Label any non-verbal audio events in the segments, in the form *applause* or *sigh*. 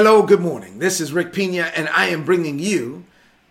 Hello, good morning. This is Rick Pina, and I am bringing you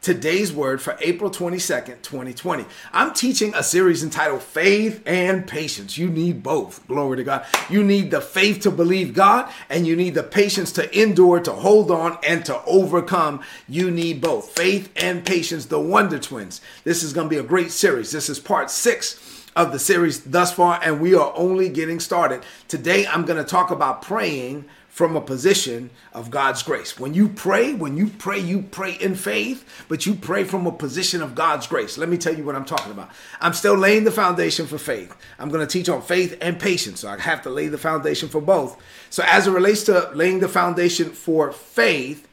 today's word for April 22nd, 2020. I'm teaching a series entitled Faith and Patience. You need both. Glory to God. You need the faith to believe God, and you need the patience to endure, to hold on, and to overcome. You need both faith and patience, the Wonder Twins. This is going to be a great series. This is part six of the series thus far, and we are only getting started. Today, I'm going to talk about praying from a position of God's grace. When you pray, when you pray, you pray in faith, but you pray from a position of God's grace. Let me tell you what I'm talking about. I'm still laying the foundation for faith. I'm going to teach on faith and patience. So I have to lay the foundation for both. So as it relates to laying the foundation for faith,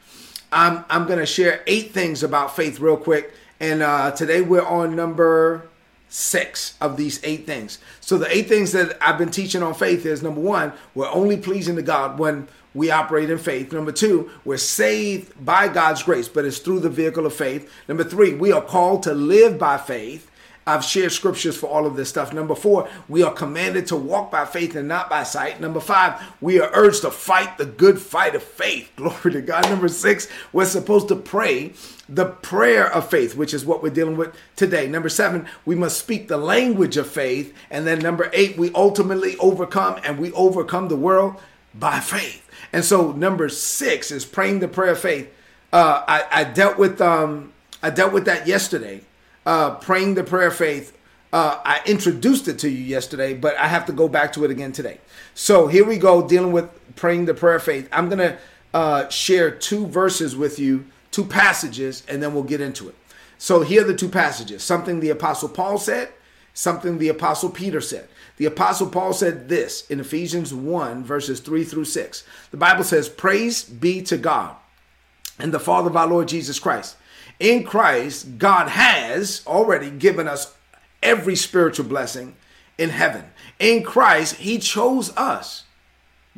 I'm, I'm going to share eight things about faith real quick. And uh, today we're on number six of these eight things. So the eight things that I've been teaching on faith is number one, we're only pleasing to God when we operate in faith. Number two, we're saved by God's grace, but it's through the vehicle of faith. Number three, we are called to live by faith. I've shared scriptures for all of this stuff. Number four, we are commanded to walk by faith and not by sight. Number five, we are urged to fight the good fight of faith. *laughs* Glory to God. Number six, we're supposed to pray the prayer of faith, which is what we're dealing with today. Number seven, we must speak the language of faith. And then number eight, we ultimately overcome and we overcome the world by faith. And so number six is praying the prayer of faith. Uh, I, I dealt with um, I dealt with that yesterday uh, praying the prayer of faith. Uh, I introduced it to you yesterday, but I have to go back to it again today. So here we go, dealing with praying the prayer of faith. I'm going to uh, share two verses with you, two passages, and then we'll get into it. So here are the two passages something the Apostle Paul said, something the Apostle Peter said. The Apostle Paul said this in Ephesians 1, verses 3 through 6. The Bible says, Praise be to God and the Father of our Lord Jesus Christ in Christ, God has already given us every spiritual blessing in heaven. In Christ, He chose us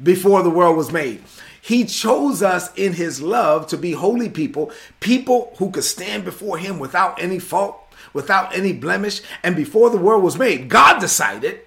before the world was made. He chose us in His love to be holy people, people who could stand before Him without any fault, without any blemish. And before the world was made, God decided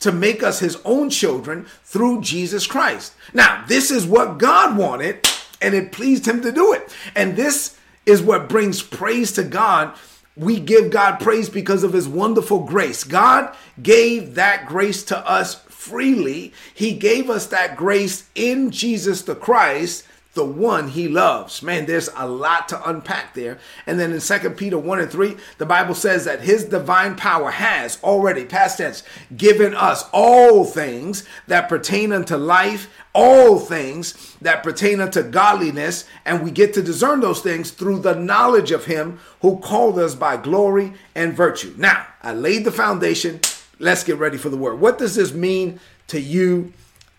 to make us His own children through Jesus Christ. Now, this is what God wanted, and it pleased Him to do it. And this is what brings praise to God. We give God praise because of his wonderful grace. God gave that grace to us freely. He gave us that grace in Jesus the Christ the one he loves. Man, there's a lot to unpack there. And then in Second Peter 1 and 3, the Bible says that his divine power has already, past tense, given us all things that pertain unto life, all things that pertain unto godliness, and we get to discern those things through the knowledge of him who called us by glory and virtue. Now, I laid the foundation. Let's get ready for the word. What does this mean to you?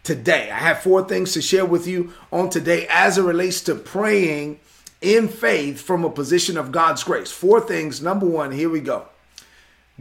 Today. I have four things to share with you on today as it relates to praying in faith from a position of God's grace. Four things. Number one, here we go.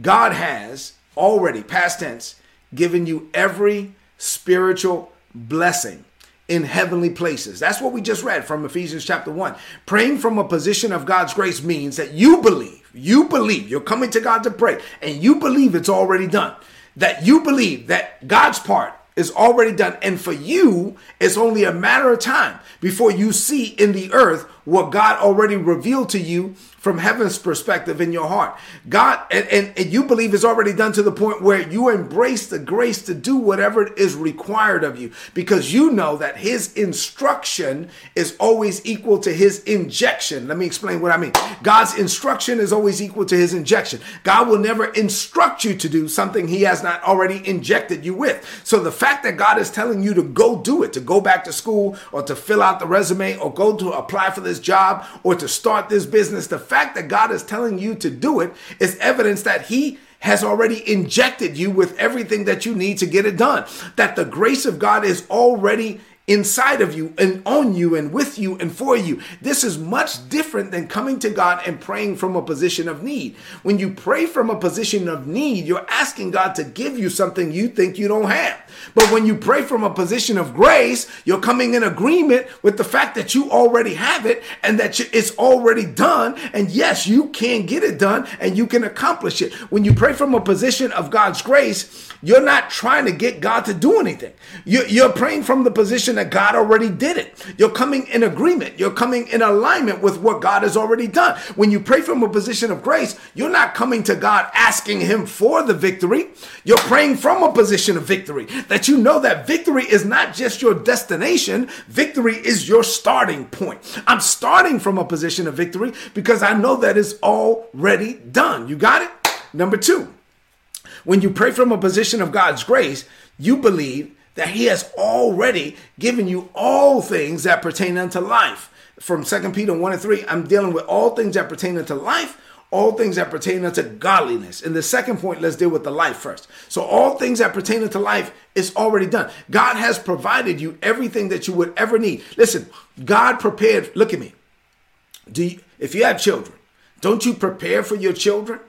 God has already, past tense, given you every spiritual blessing in heavenly places. That's what we just read from Ephesians chapter 1. Praying from a position of God's grace means that you believe, you believe, you're coming to God to pray, and you believe it's already done. That you believe that God's part is already done. And for you, it's only a matter of time before you see in the earth what God already revealed to you from heaven's perspective in your heart. God, and, and, and, you believe is already done to the point where you embrace the grace to do whatever is required of you because you know that His instruction is always equal to His injection. Let me explain what I mean. God's instruction is always equal to His injection. God will never instruct you to do something He has not already injected you with. So the fact that God is telling you to go do it, to go back to school or to fill out the resume or go to apply for this job or to start this business, the fact that God is telling you to do it is evidence that He has already injected you with everything that you need to get it done. That the grace of God is already inside of you and on you and with you and for you. This is much different than coming to God and praying from a position of need. When you pray from a position of need, you're asking God to give you something you think you don't have. But when you pray from a position of grace, you're coming in agreement with the fact that you already have it and that it's already done. And yes, you can get it done and you can accomplish it. When you pray from a position of God's grace, you're not trying to get God to do anything. You're praying from the position that God already did it. You're coming in agreement. You're coming in alignment with what God has already done. When you pray from a position of grace, you're not coming to God asking Him for the victory. You're praying from a position of victory that you know that victory is not just your destination, victory is your starting point. I'm starting from a position of victory because I know that it's already done. You got it? Number two, when you pray from a position of God's grace, you believe that he has already given you all things that pertain unto life. From 2 Peter 1 and 3, I'm dealing with all things that pertain unto life, all things that pertain unto godliness. In the second point, let's deal with the life first. So, all things that pertain unto life is already done. God has provided you everything that you would ever need. Listen, God prepared, look at me. Do you, if you have children, don't you prepare for your children?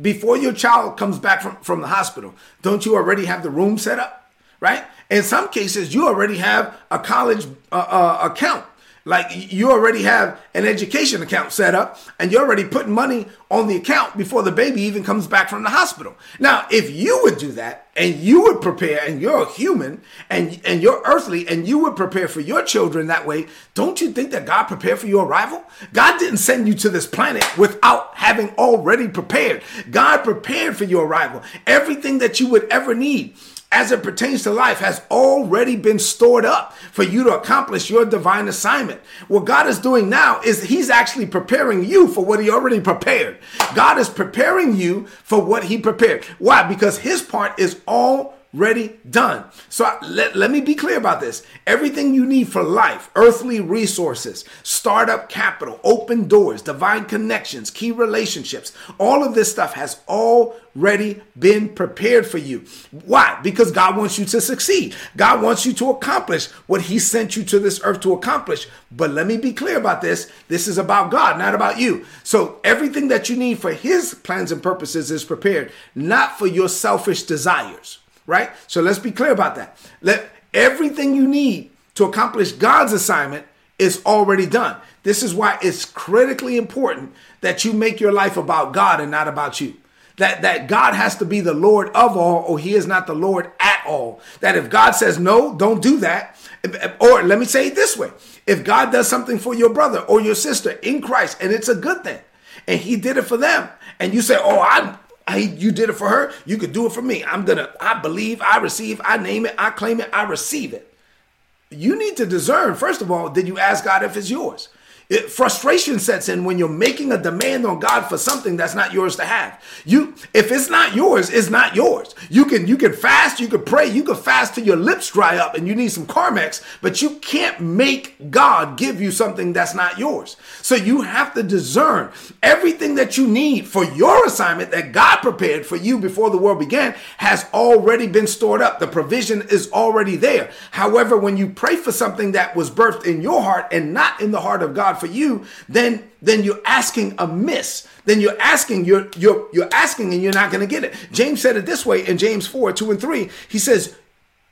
Before your child comes back from, from the hospital, don't you already have the room set up? Right? In some cases, you already have a college uh, uh, account. Like you already have an education account set up and you're already putting money on the account before the baby even comes back from the hospital. Now, if you would do that and you would prepare and you're a human and, and you're earthly and you would prepare for your children that way, don't you think that God prepared for your arrival? God didn't send you to this planet without having already prepared. God prepared for your arrival. Everything that you would ever need as it pertains to life has already been stored up for you to accomplish your divine assignment. What God is doing now is He's actually preparing you for what He already prepared. God is preparing you for what He prepared. Why? Because His part is all ready, done. So let, let me be clear about this. Everything you need for life, earthly resources, startup capital, open doors, divine connections, key relationships, all of this stuff has already been prepared for you. Why? Because God wants you to succeed. God wants you to accomplish what He sent you to this earth to accomplish. But let me be clear about this. This is about God, not about you. So everything that you need for His plans and purposes is prepared, not for your selfish desires right? So let's be clear about that. Let everything you need to accomplish God's assignment is already done. This is why it's critically important that you make your life about God and not about you. That that God has to be the Lord of all or he is not the Lord at all. That if God says no, don't do that. Or let me say it this way. If God does something for your brother or your sister in Christ and it's a good thing and he did it for them and you say, "Oh, I I, you did it for her. You could do it for me. I'm gonna. I believe. I receive. I name it. I claim it. I receive it. You need to discern. First of all, did you ask God if it's yours? It, frustration sets in when you're making a demand on God for something that's not yours to have. You, if it's not yours, it's not yours. You can you can fast, you can pray, you can fast till your lips dry up and you need some Carmex, but you can't make God give you something that's not yours. So you have to discern everything that you need for your assignment that God prepared for you before the world began has already been stored up. The provision is already there. However, when you pray for something that was birthed in your heart and not in the heart of God for you, then then you're asking amiss. Then you're asking, you're you're you're asking and you're not going to get it. James said it this way in James 4, 2 and 3. He says,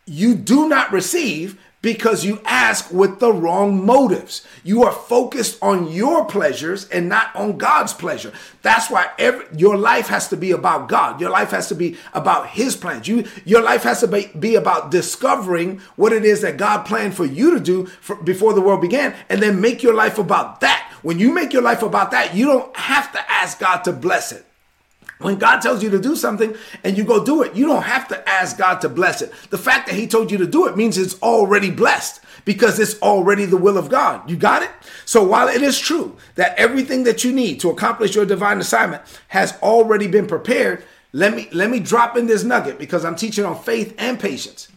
You do not receive because you ask with the wrong motives. You are focused on your pleasures and not on God's pleasure. That's why every, your life has to be about God. Your life has to be about His plans. You, your life has to be, be about discovering what it is that God planned for you to do for, before the world began, and then make your life about that. When you make your life about that, you don't have to ask God to bless it. When God tells you to do something and you go do it, you don't have to ask God to bless it. The fact that He told you to do it means it's already blessed because it's already the will of God. You got it? So while it is true that everything that you need to accomplish your divine assignment has already been prepared, let me let me drop in this nugget because I'm teaching on faith and patience.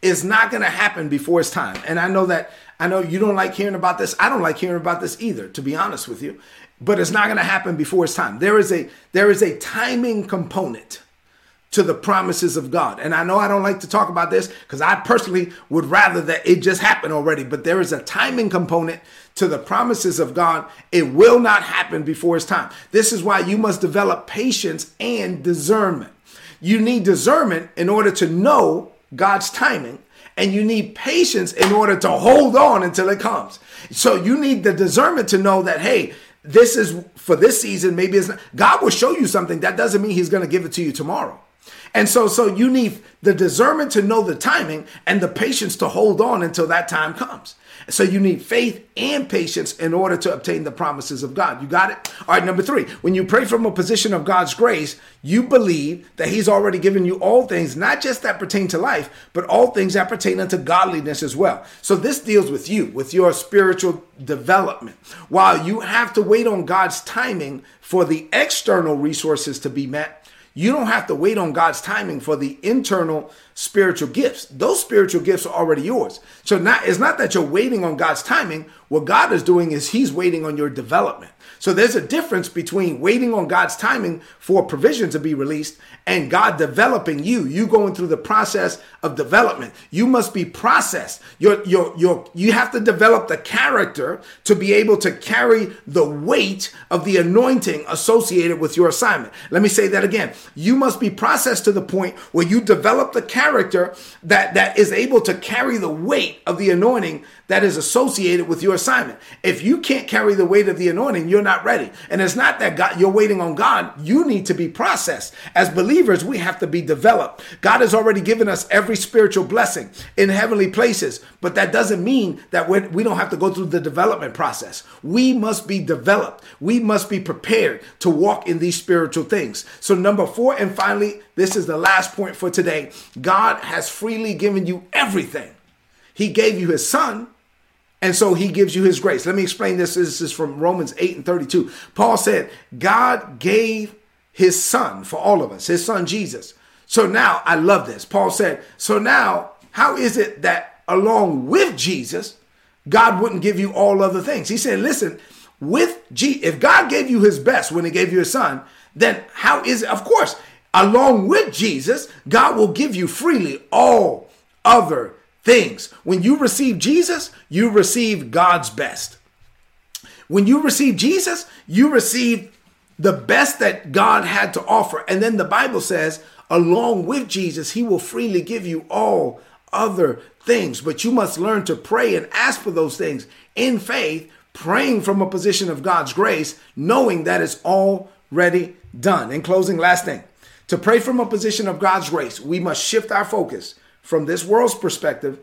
It's not going to happen before it's time. And I know that I know you don't like hearing about this. I don't like hearing about this either, to be honest with you but it's not going to happen before it's time. There is a there is a timing component to the promises of God. And I know I don't like to talk about this because I personally would rather that it just happened already, but there is a timing component to the promises of God. It will not happen before it's time. This is why you must develop patience and discernment. You need discernment in order to know God's timing and you need patience in order to hold on until it comes. So you need the discernment to know that, hey, this is for this season. Maybe it's not. God will show you something. That doesn't mean He's going to give it to you tomorrow. And so, so you need the discernment to know the timing and the patience to hold on until that time comes. So you need faith and patience in order to obtain the promises of God. You got it? All right, number three, when you pray from a position of God's grace, you believe that He's already given you all things, not just that pertain to life, but all things that pertain unto godliness as well. So this deals with you, with your spiritual development. While you have to wait on God's timing for the external resources to be met, you don't have to wait on God's timing for the internal spiritual gifts. Those spiritual gifts are already yours. So now it's not that you're waiting on God's timing. What God is doing is He's waiting on your development. So there's a difference between waiting on God's timing for provision to be released and God developing you. You going through the process of development. You must be processed. You're, you're, you're, you have to develop the character to be able to carry the weight of the anointing associated with your assignment. Let me say that again. You must be processed to the point where you develop the character that, that is able to carry the weight of the anointing that is associated with your assignment. If you can't carry the weight of the anointing, you're not ready. And it's not that God, you're waiting on God. You need to be processed. As believers, we have to be developed. God has already given us every spiritual blessing in heavenly places, but that doesn't mean that we're, we do not have to go through the development process. We must be developed. We must be prepared to walk in these spiritual things. So, number four, and finally, this is the last point for today God has freely given you everything. He gave you his son and so he gives you his grace. Let me explain this. This is from Romans 8 and 32. Paul said, God gave his son for all of us, his son Jesus. So now, I love this. Paul said, So now, how is it that along with Jesus, God wouldn't give you all other things? He said, Listen, with G, if God gave you his best when he gave you his son, then how is it? Of course, along with Jesus, God will give you freely all other things. When you receive Jesus, you receive God's best. When you receive Jesus, you receive the best that God had to offer. And then the Bible says, along with Jesus, he will freely give you all other things. But you must learn to pray and ask for those things in faith, praying from a position of God's grace, knowing that it's already done. In closing, last thing to pray from a position of God's grace, we must shift our focus from this world's perspective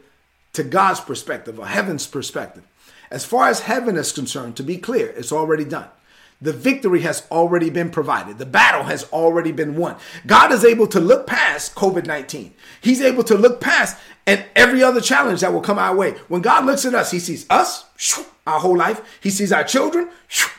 to God's perspective or heaven's perspective. As far as heaven is concerned, to be clear, it's already done. The victory has already been provided. The battle has already been won. God is able to look past COVID 19. He's able to look past and every other challenge that will come our way. When God looks at us, He sees us, our whole life. He sees our children,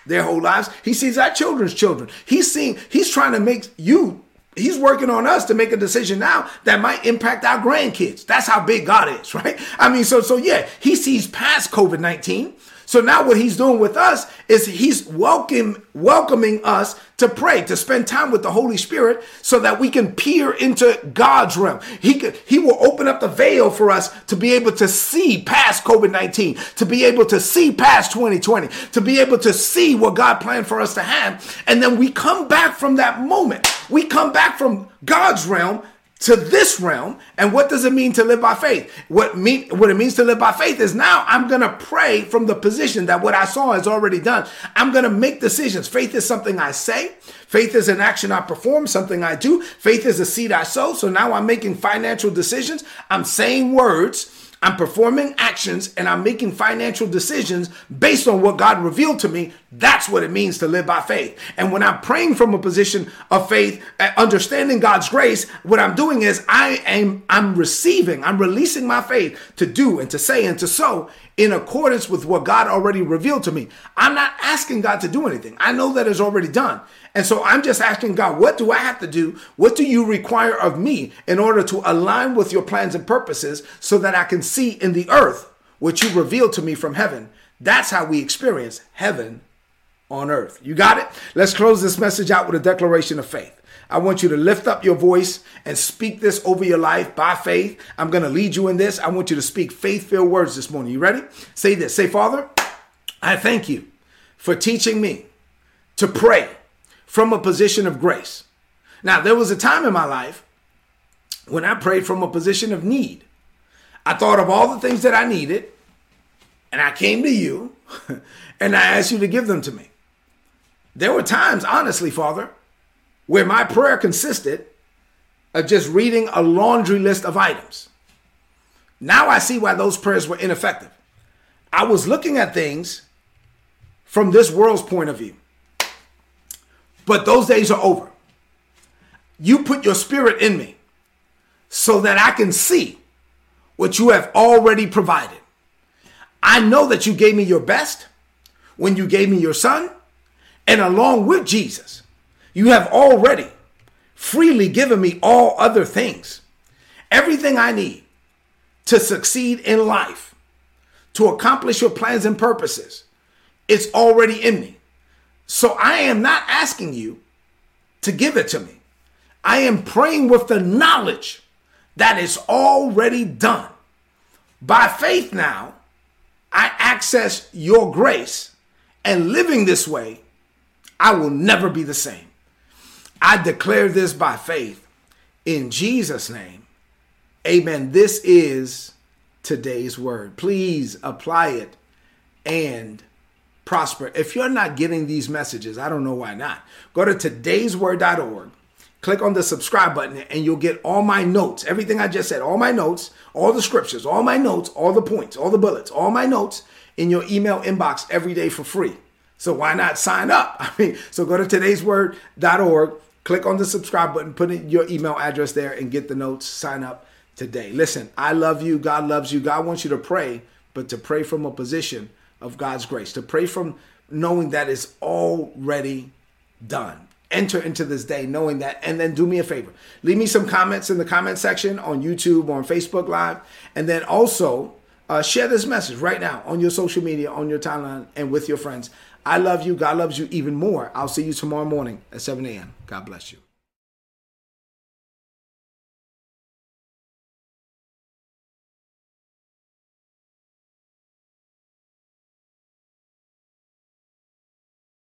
their whole lives. He sees our children's children. He's seeing, He's trying to make you He's working on us to make a decision now that might impact our grandkids. That's how big God is, *laughs* right? I mean, so so yeah, he sees past COVID-19. So now what he's doing with us is he's welcome, welcoming us to pray, to spend time with the Holy Spirit so that we can peer into God's realm. He could, he will open up the veil for us to be able to see past COVID-19, to be able to see past 2020, to be able to see what God planned for us to have. And then we come back from that moment. We come back from God's realm to this realm. And what does it mean to live by faith? What mean what it means to live by faith is now I'm gonna pray from the position that what I saw is already done. I'm gonna make decisions. Faith is something I say. Faith is an action I perform, something I do. Faith is a seed I sow. So now I'm making financial decisions. I'm saying words I'm performing actions and I'm making financial decisions based on what God revealed to me. That's what it means to live by faith. And when I'm praying from a position of faith, uh, understanding God's grace, what I'm doing is I am I'm receiving, I'm releasing my faith to do and to say and to sow in accordance with what God already revealed to me. I'm not asking God to do anything. I know that is already done. And so I'm just asking God, what do I have to do? What do you require of me in order to align with your plans and purposes so that I can see in the earth what you revealed to me from heaven? That's how we experience heaven on earth. You got it? Let's close this message out with a declaration of faith. I want you to lift up your voice and speak this over your life by faith. I'm going to lead you in this. I want you to speak faith filled words this morning. You ready? Say this. Say, Father, I thank you for teaching me to pray from a position of grace. Now, there was a time in my life when I prayed from a position of need. I thought of all the things that I needed, and I came to you *laughs* and I asked you to give them to me. There were times, honestly, Father, where my prayer consisted of just reading a laundry list of items. Now I see why those prayers were ineffective. I was looking at things from this world's point of view. But those days are over. You put your spirit in me so that I can see what you have already provided. I know that you gave me your best when you gave me your son, and along with Jesus, you have already freely given me all other things. Everything I need to succeed in life, to accomplish your plans and purposes, it's already in me. So I am not asking you to give it to me. I am praying with the knowledge that it's already done. By faith now, I access your grace, and living this way, I will never be the same. I declare this by faith in Jesus' name. Amen. This is today's word. Please apply it and prosper. If you're not getting these messages, I don't know why not. Go to today'sword.org, click on the subscribe button, and you'll get all my notes. Everything I just said, all my notes, all the scriptures, all my notes, all the points, all the bullets, all my notes in your email inbox every day for free. So why not sign up? *laughs* I mean, so go to today'sword.org, click on the subscribe button, put in your email address there, and get the notes. Sign up today. Listen, I love you. God loves you. God wants you to pray, but to pray from a position of God's grace, to pray from knowing that it's already done. Enter into this day knowing that, and then do me a favor. Leave me some comments in the comment section on YouTube or on Facebook Live, and then also uh, share this message right now on your social media, on your timeline, and with your friends. I love you. God loves you even more. I'll see you tomorrow morning at 7 a.m. God bless you.